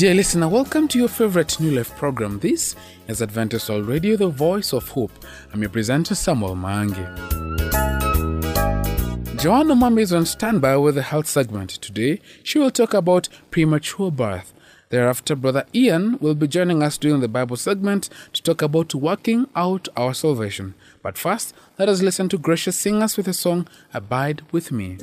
Dear listener, welcome to your favorite New Life program. This is Adventist World Radio, the voice of hope. I'm your presenter, Samuel Mange. Joanna Mami is on standby with the health segment. Today, she will talk about premature birth. Thereafter, Brother Ian will be joining us during the Bible segment to talk about working out our salvation. But first, let us listen to gracious singers with the song Abide with Me.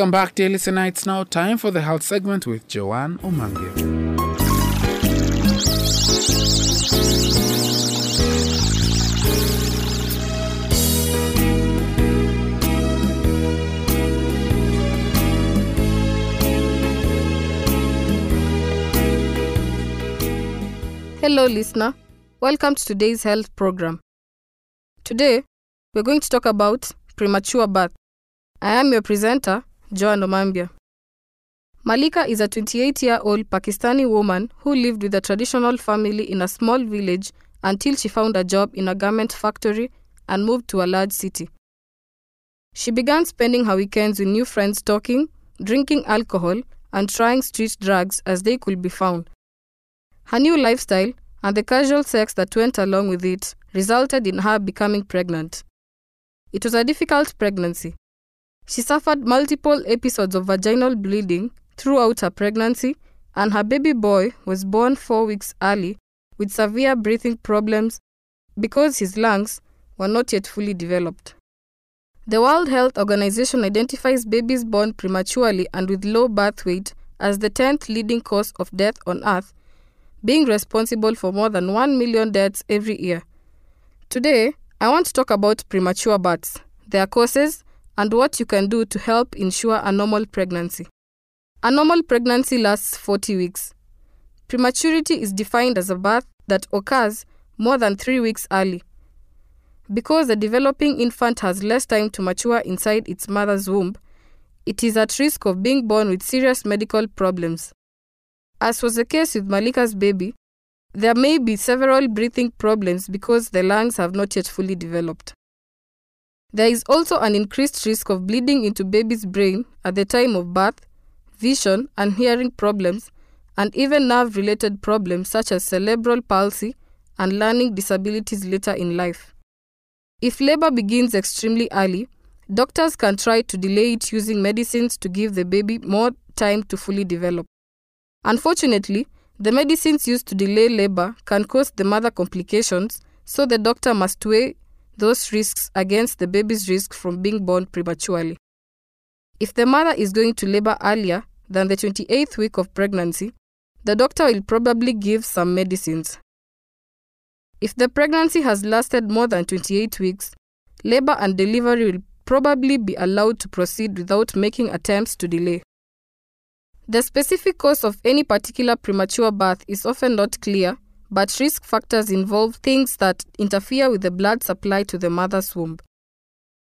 Welcome back, dear listener. It's now time for the health segment with Joanne Omange. Hello, listener. Welcome to today's health program. Today, we're going to talk about premature birth. I am your presenter, Joan Omambia. Malika is a 28 year old Pakistani woman who lived with a traditional family in a small village until she found a job in a garment factory and moved to a large city. She began spending her weekends with new friends talking, drinking alcohol, and trying street drugs as they could be found. Her new lifestyle and the casual sex that went along with it resulted in her becoming pregnant. It was a difficult pregnancy. She suffered multiple episodes of vaginal bleeding throughout her pregnancy, and her baby boy was born four weeks early with severe breathing problems because his lungs were not yet fully developed. The World Health Organization identifies babies born prematurely and with low birth weight as the 10th leading cause of death on Earth, being responsible for more than 1 million deaths every year. Today, I want to talk about premature births, their causes, and what you can do to help ensure a normal pregnancy. A normal pregnancy lasts 40 weeks. Prematurity is defined as a birth that occurs more than three weeks early. Because the developing infant has less time to mature inside its mother's womb, it is at risk of being born with serious medical problems. As was the case with Malika's baby, there may be several breathing problems because the lungs have not yet fully developed. There is also an increased risk of bleeding into baby's brain at the time of birth, vision and hearing problems, and even nerve related problems such as cerebral palsy and learning disabilities later in life. If labor begins extremely early, doctors can try to delay it using medicines to give the baby more time to fully develop. Unfortunately, the medicines used to delay labor can cause the mother complications, so the doctor must weigh those risks against the baby's risk from being born prematurely. If the mother is going to labor earlier than the 28th week of pregnancy, the doctor will probably give some medicines. If the pregnancy has lasted more than 28 weeks, labor and delivery will probably be allowed to proceed without making attempts to delay. The specific cause of any particular premature birth is often not clear, but risk factors involve things that interfere with the blood supply to the mother's womb.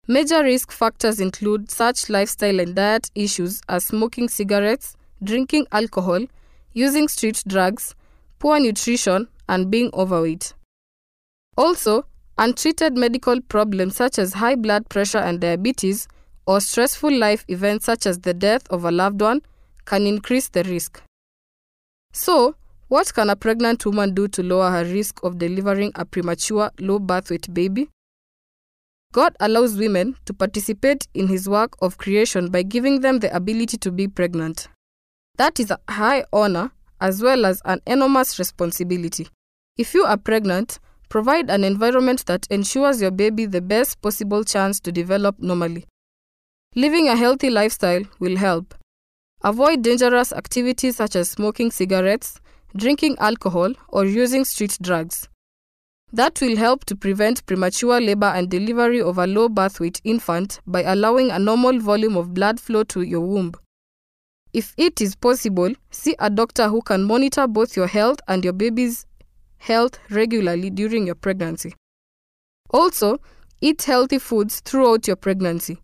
Major risk factors include such lifestyle and diet issues as smoking cigarettes, drinking alcohol, using street drugs, poor nutrition, and being overweight. Also, untreated medical problems such as high blood pressure and diabetes, or stressful life events such as the death of a loved one, can increase the risk. So, what can a pregnant woman do to lower her risk of delivering a premature, low birth weight baby? God allows women to participate in His work of creation by giving them the ability to be pregnant. That is a high honor as well as an enormous responsibility. If you are pregnant, Provide an environment that ensures your baby the best possible chance to develop normally. Living a healthy lifestyle will help. Avoid dangerous activities such as smoking cigarettes, drinking alcohol, or using street drugs. That will help to prevent premature labor and delivery of a low birth weight infant by allowing a normal volume of blood flow to your womb. If it is possible, see a doctor who can monitor both your health and your baby's health regularly during your pregnancy. Also, eat healthy foods throughout your pregnancy.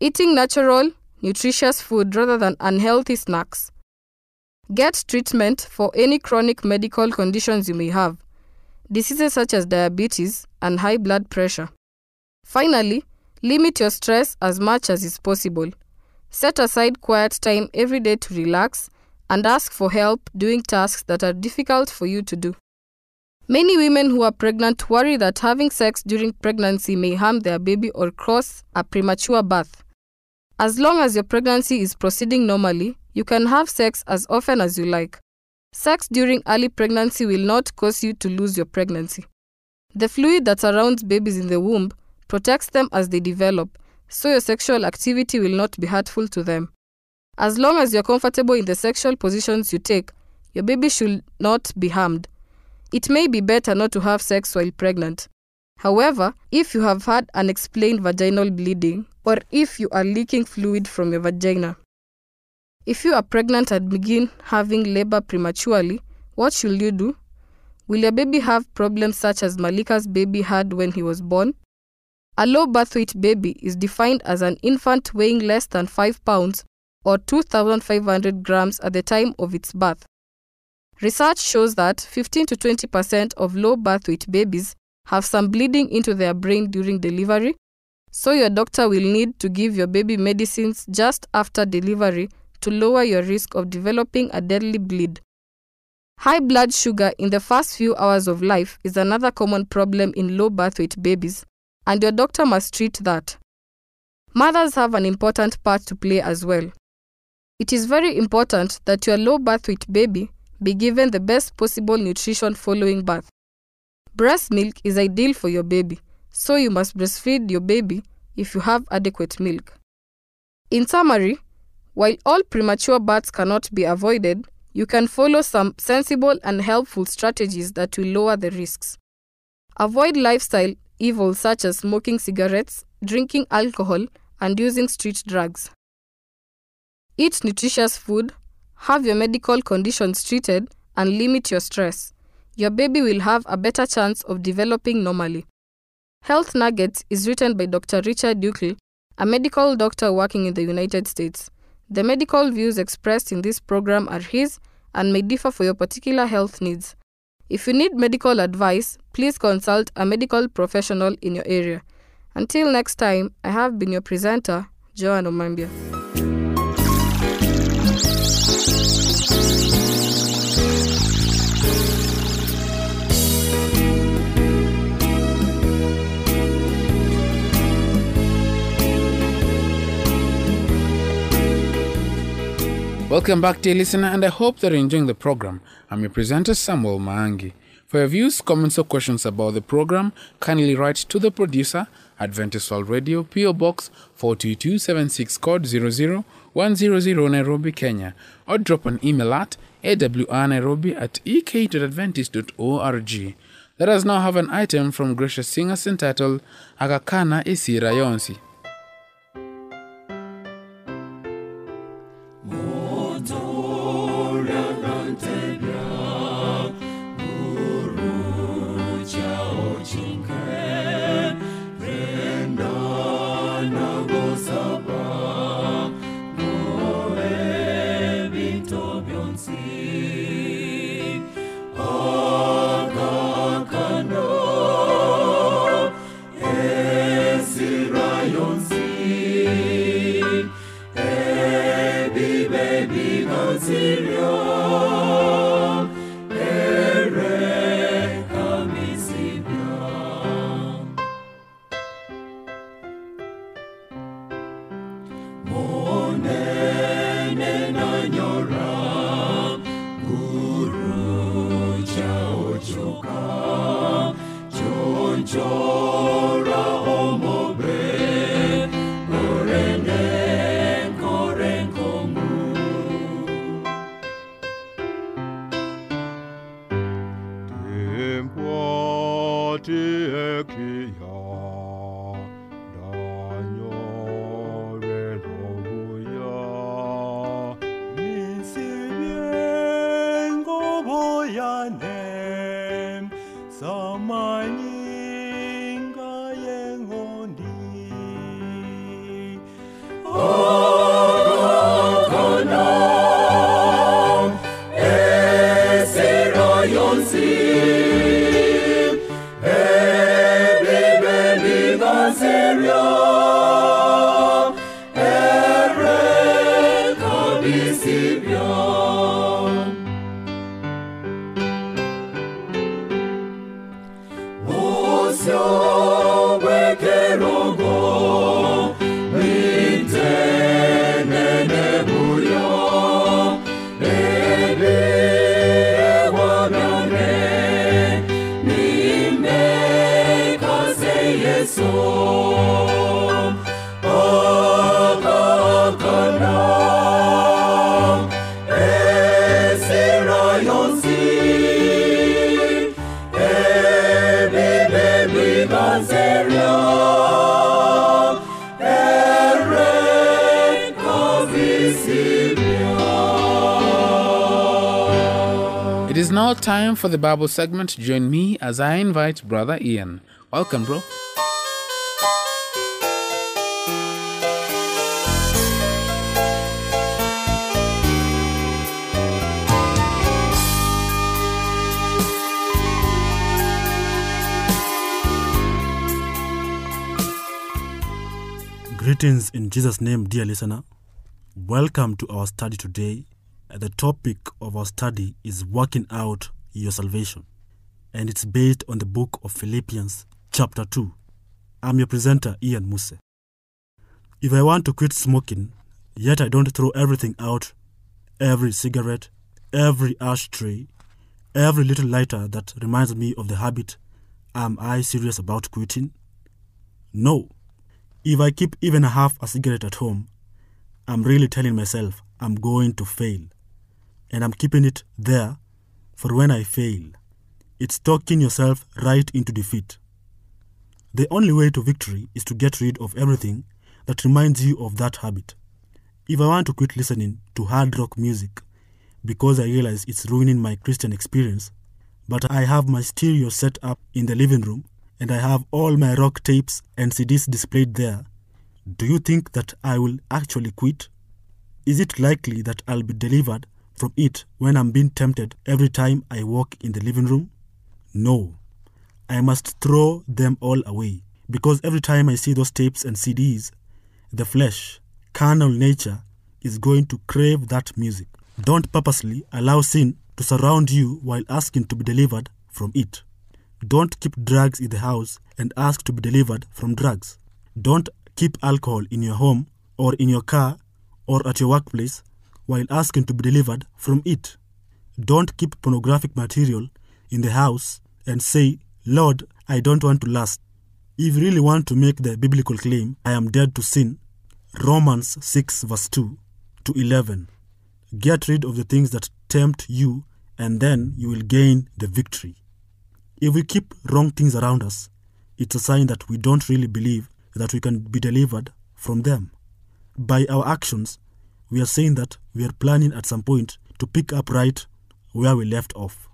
Eating natural, nutritious food rather than unhealthy snacks. Get treatment for any chronic medical conditions you may have, diseases such as diabetes and high blood pressure. Finally, limit your stress as much as is possible. Set aside quiet time every day to relax and ask for help doing tasks that are difficult for you to do. Many women who are pregnant worry that having sex during pregnancy may harm their baby or cause a premature birth. As long as your pregnancy is proceeding normally, you can have sex as often as you like. Sex during early pregnancy will not cause you to lose your pregnancy. The fluid that surrounds babies in the womb protects them as they develop, so your sexual activity will not be hurtful to them. As long as you're comfortable in the sexual positions you take, your baby should not be harmed. It may be better not to have sex while pregnant. However, if you have had unexplained vaginal bleeding or if you are leaking fluid from your vagina. If you are pregnant and begin having labor prematurely, what should you do? Will your baby have problems such as Malika's baby had when he was born? A low birth weight baby is defined as an infant weighing less than 5 pounds or 2,500 grams at the time of its birth. Research shows that 15 to 20% of low birth weight babies have some bleeding into their brain during delivery, so your doctor will need to give your baby medicines just after delivery to lower your risk of developing a deadly bleed. High blood sugar in the first few hours of life is another common problem in low birth weight babies, and your doctor must treat that. Mothers have an important part to play as well. It is very important that your low birth weight baby be given the best possible nutrition following birth. Breast milk is ideal for your baby, so you must breastfeed your baby if you have adequate milk. In summary, while all premature births cannot be avoided, you can follow some sensible and helpful strategies that will lower the risks. Avoid lifestyle evils such as smoking cigarettes, drinking alcohol, and using street drugs. Eat nutritious food, have your medical conditions treated, and limit your stress. Your baby will have a better chance of developing normally. Health Nuggets is written by Dr. Richard Dukel, a medical doctor working in the United States. The medical views expressed in this program are his and may differ for your particular health needs. If you need medical advice, please consult a medical professional in your area. Until next time, I have been your presenter, Joan Omambia. Welcome back, dear listener, and I hope that you're enjoying the program. I'm your presenter, Samuel Maangi. For your views, comments, or questions about the program, kindly write to the producer, Adventist World Radio, PO Box 42276 code 00100 Nairobi, Kenya, or drop an email at awrnairobi at ek.adventist.org. Let us now have an item from Gracious Singers entitled Agakana see me. Isira Yonsi. It is now time for the Bible segment. Join me as I invite Brother Ian. Welcome, bro. Greetings in Jesus' name, dear listener. Welcome to our study today the topic of our study is working out your salvation, and it's based on the book of Philippians, chapter 2. I'm your presenter, Ian Muse. If I want to quit smoking, yet I don't throw everything out every cigarette, every ashtray, every little lighter that reminds me of the habit am I serious about quitting? No. If I keep even half a cigarette at home, I'm really telling myself I'm going to fail. And I'm keeping it there for when I fail. It's talking yourself right into defeat. The only way to victory is to get rid of everything that reminds you of that habit. If I want to quit listening to hard rock music because I realize it's ruining my Christian experience, but I have my stereo set up in the living room and I have all my rock tapes and CDs displayed there, do you think that I will actually quit? Is it likely that I'll be delivered from it when I'm being tempted every time I walk in the living room? No. I must throw them all away because every time I see those tapes and CDs, the flesh, carnal nature, is going to crave that music. Don't purposely allow sin to surround you while asking to be delivered from it. Don't keep drugs in the house and ask to be delivered from drugs. Don't keep alcohol in your home or in your car or at your workplace while asking to be delivered from it. Don't keep pornographic material in the house and say, Lord, I don't want to lust. If you really want to make the biblical claim, I am dead to sin, Romans 6 verse 2 to 11. Get rid of the things that tempt you and then you will gain the victory. If we keep wrong things around us, it's a sign that we don't really believe that we can be delivered from them. By our actions, we are saying that we are planning at some point to pick up right where we left off.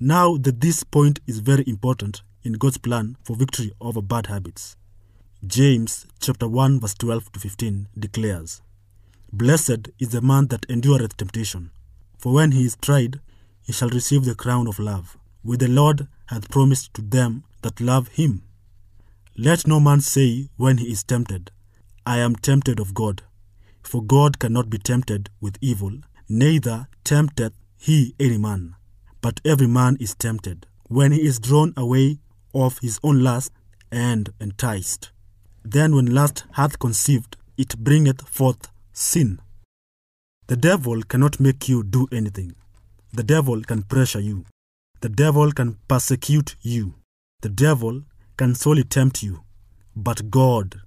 Now that this point is very important in God's plan for victory over bad habits. James chapter 1 verse 12 to 15 declares, Blessed is the man that endureth temptation, for when he is tried, he shall receive the crown of love, which the Lord hath promised to them that love him. Let no man say when he is tempted, I am tempted of God. For God cannot be tempted with evil, neither tempteth he any man. But every man is tempted, when he is drawn away of his own lust and enticed. Then when lust hath conceived, it bringeth forth sin. The devil cannot make you do anything. The devil can pressure you. The devil can persecute you. The devil can solely tempt you. But God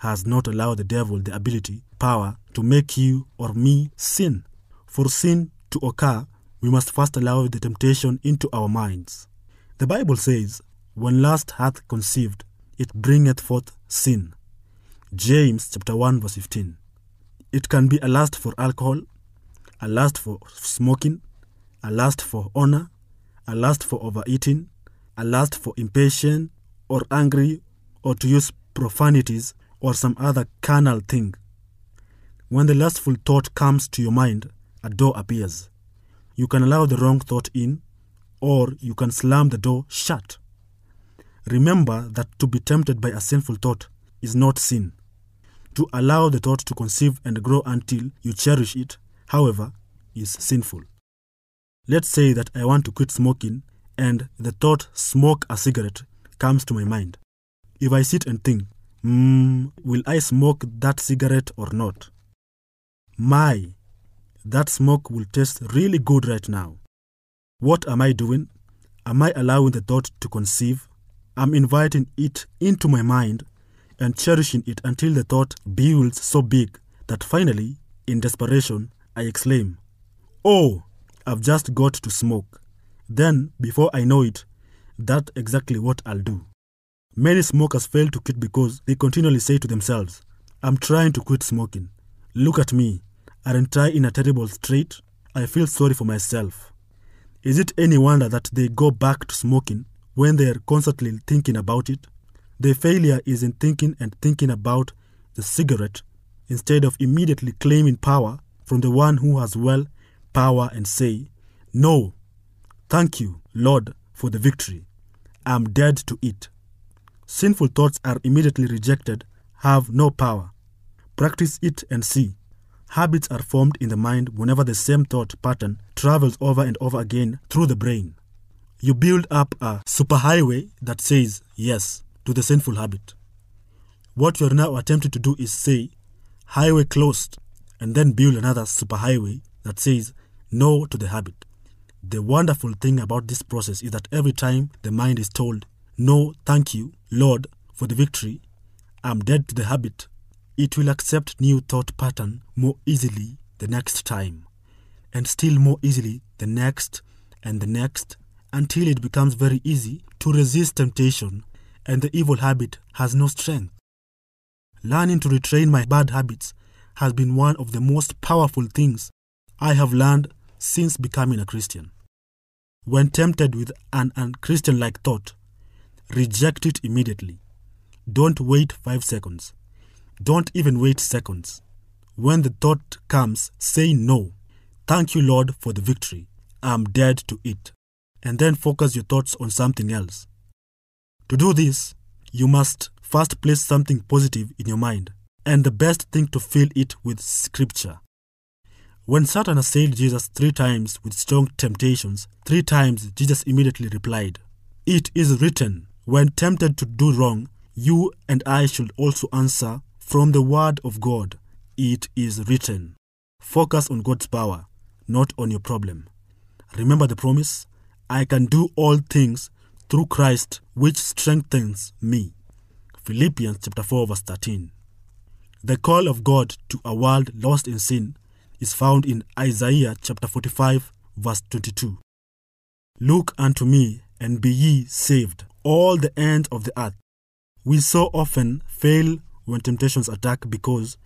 has not allowed the devil the ability, power, to make you or me sin. For sin to occur, we must first allow the temptation into our minds. The Bible says, When lust hath conceived, it bringeth forth sin. James chapter 1 verse 15. It can be a lust for alcohol, a lust for smoking, a lust for honor, a lust for overeating, a lust for impatient or angry or to use profanities or some other carnal thing. When the lustful thought comes to your mind, a door appears. You can allow the wrong thought in, or you can slam the door shut. Remember that to be tempted by a sinful thought is not sin. To allow the thought to conceive and grow until you cherish it, however, is sinful. Let's say that I want to quit smoking and the thought smoke a cigarette comes to my mind. If I sit and think, hmm, will I smoke that cigarette or not? My, that smoke will taste really good right now. What am I doing? Am I allowing the thought to conceive? I'm inviting it into my mind and cherishing it until the thought builds so big that finally, in desperation, I exclaim, Oh, I've just got to smoke. Then, before I know it, that's exactly what I'll do. Many smokers fail to quit because they continually say to themselves, I'm trying to quit smoking. Look at me. Aren't I in a terrible strait? I feel sorry for myself. Is it any wonder that they go back to smoking when they are constantly thinking about it? Their failure is in thinking and thinking about the cigarette instead of immediately claiming power from the one who has well power and say, No, thank you, Lord, for the victory. I'm dead to it. Sinful thoughts are immediately rejected, have no power. Practice it and see. Habits are formed in the mind whenever the same thought pattern travels over and over again through the brain. You build up a superhighway that says yes to the sinful habit. What you are now attempting to do is say, highway closed, and then build another superhighway that says no to the habit. The wonderful thing about this process is that every time the mind is told, No, thank you, Lord, for the victory, I'm dead to the habit, it will accept new thought pattern more easily the next time, and still more easily the next and the next, until it becomes very easy to resist temptation and the evil habit has no strength. Learning to retrain my bad habits has been one of the most powerful things I have learned since becoming a Christian. When tempted with an unchristian like thought, reject it immediately. Don't wait five seconds. Don't even wait seconds. When the thought comes, say no. Thank you, Lord, for the victory. I'm dead to it. And then focus your thoughts on something else. To do this, you must first place something positive in your mind, and the best thing to fill it with scripture. When Satan assailed Jesus three times with strong temptations, three times Jesus immediately replied, It is written, when tempted to do wrong, you and I should also answer from the word of God. It is written. Focus on God's power, not on your problem. Remember the promise? I can do all things through Christ which strengthens me. Philippians chapter 4 verse 13. The call of God to a world lost in sin is found in Isaiah chapter 45 verse 22. Look unto me and be ye saved, all the ends of the earth. We so often fail when temptations attack because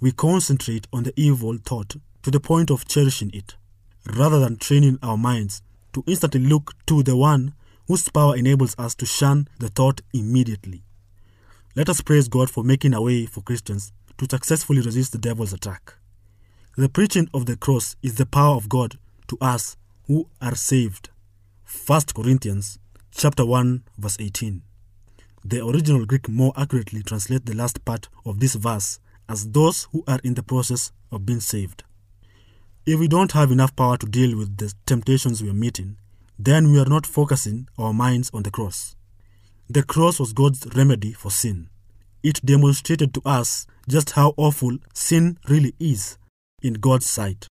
we concentrate on the evil thought to the point of cherishing it, rather than training our minds to instantly look to the one whose power enables us to shun the thought immediately. Let us praise God for making a way for Christians to successfully resist the devil's attack. The preaching of the cross is the power of God to us who are saved. 1 Corinthians chapter 1 verse 18. The original Greek more accurately translates the last part of this verse as those who are in the process of being saved. If we don't have enough power to deal with the temptations we are meeting, then we are not focusing our minds on the cross. The cross was God's remedy for sin. It demonstrated to us just how awful sin really is in God's sight.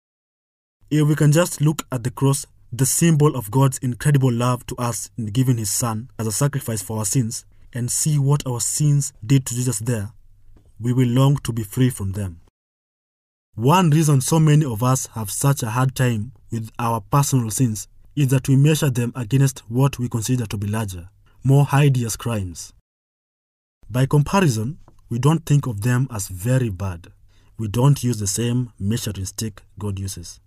If we can just look at the cross, the symbol of God's incredible love to us in giving His Son as a sacrifice for our sins, and see what our sins did to Jesus there, we will long to be free from them. One reason so many of us have such a hard time with our personal sins is that we measure them against what we consider to be larger, more hideous crimes. By comparison, we don't think of them as very bad. We don't use the same measuring stick God uses.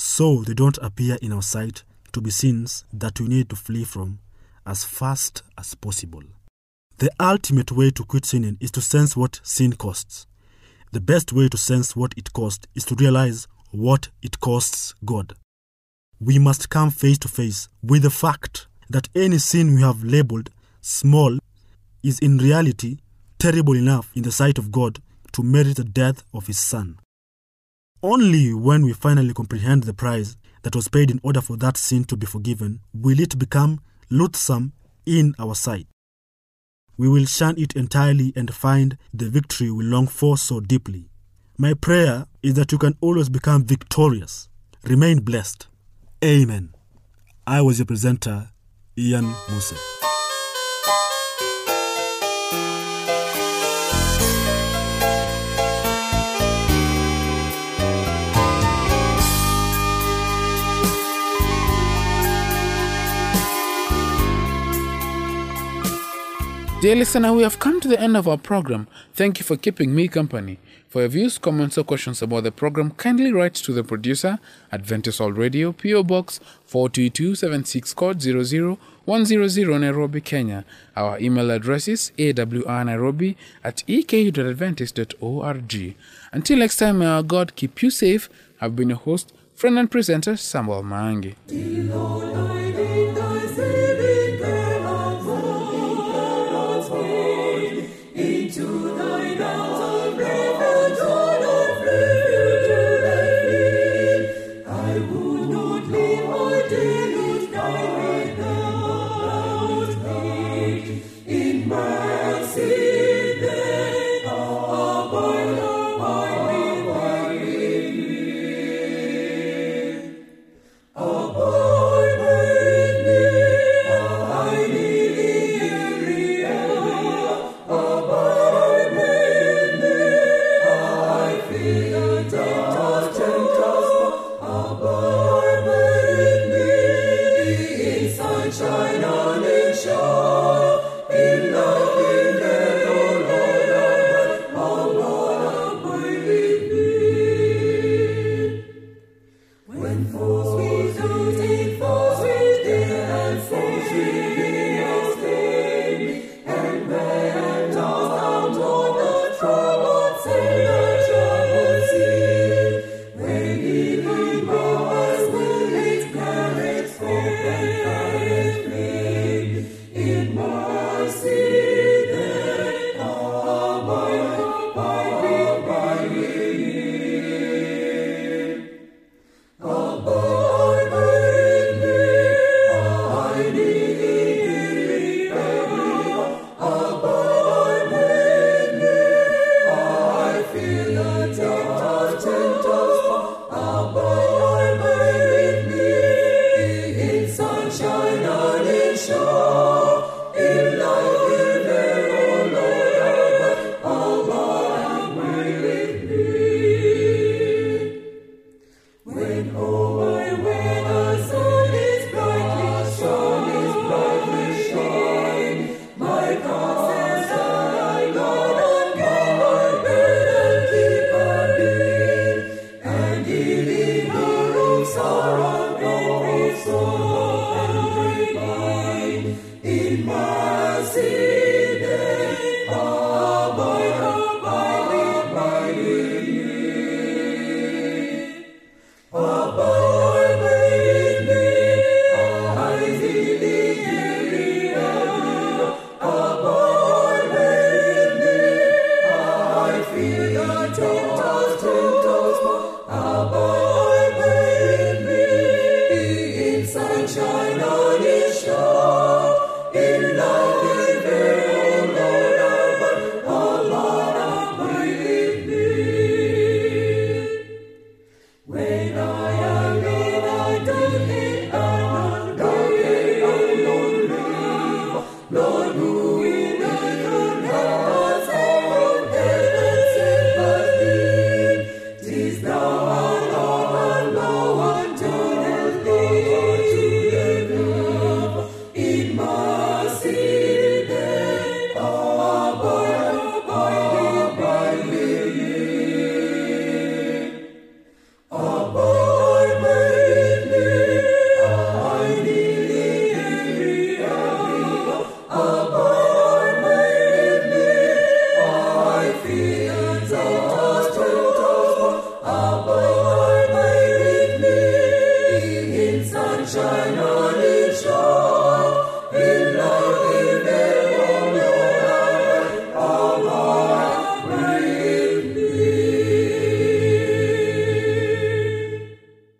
So they don't appear in our sight to be sins that we need to flee from as fast as possible. The ultimate way to quit sinning is to sense what sin costs. The best way to sense what it costs is to realize what it costs God. We must come face to face with the fact that any sin we have labeled small is in reality terrible enough in the sight of God to merit the death of His Son. Only when we finally comprehend the price that was paid in order for that sin to be forgiven will it become loathsome in our sight. We will shun it entirely and find the victory we long for so deeply. My prayer is that you can always become victorious. Remain blessed. Amen. I was your presenter, Ian Musa. Dear listener, we have come to the end of our program. Thank you for keeping me company. For your views, comments, or questions about the program, kindly write to the producer, Adventist World Radio, PO Box 42276 code 00100 Nairobi, Kenya. Our email address is awrnairobi at eku.adventist.org. Until next time, may our God keep you safe. I've been your host, friend and presenter, Samuel Mangi.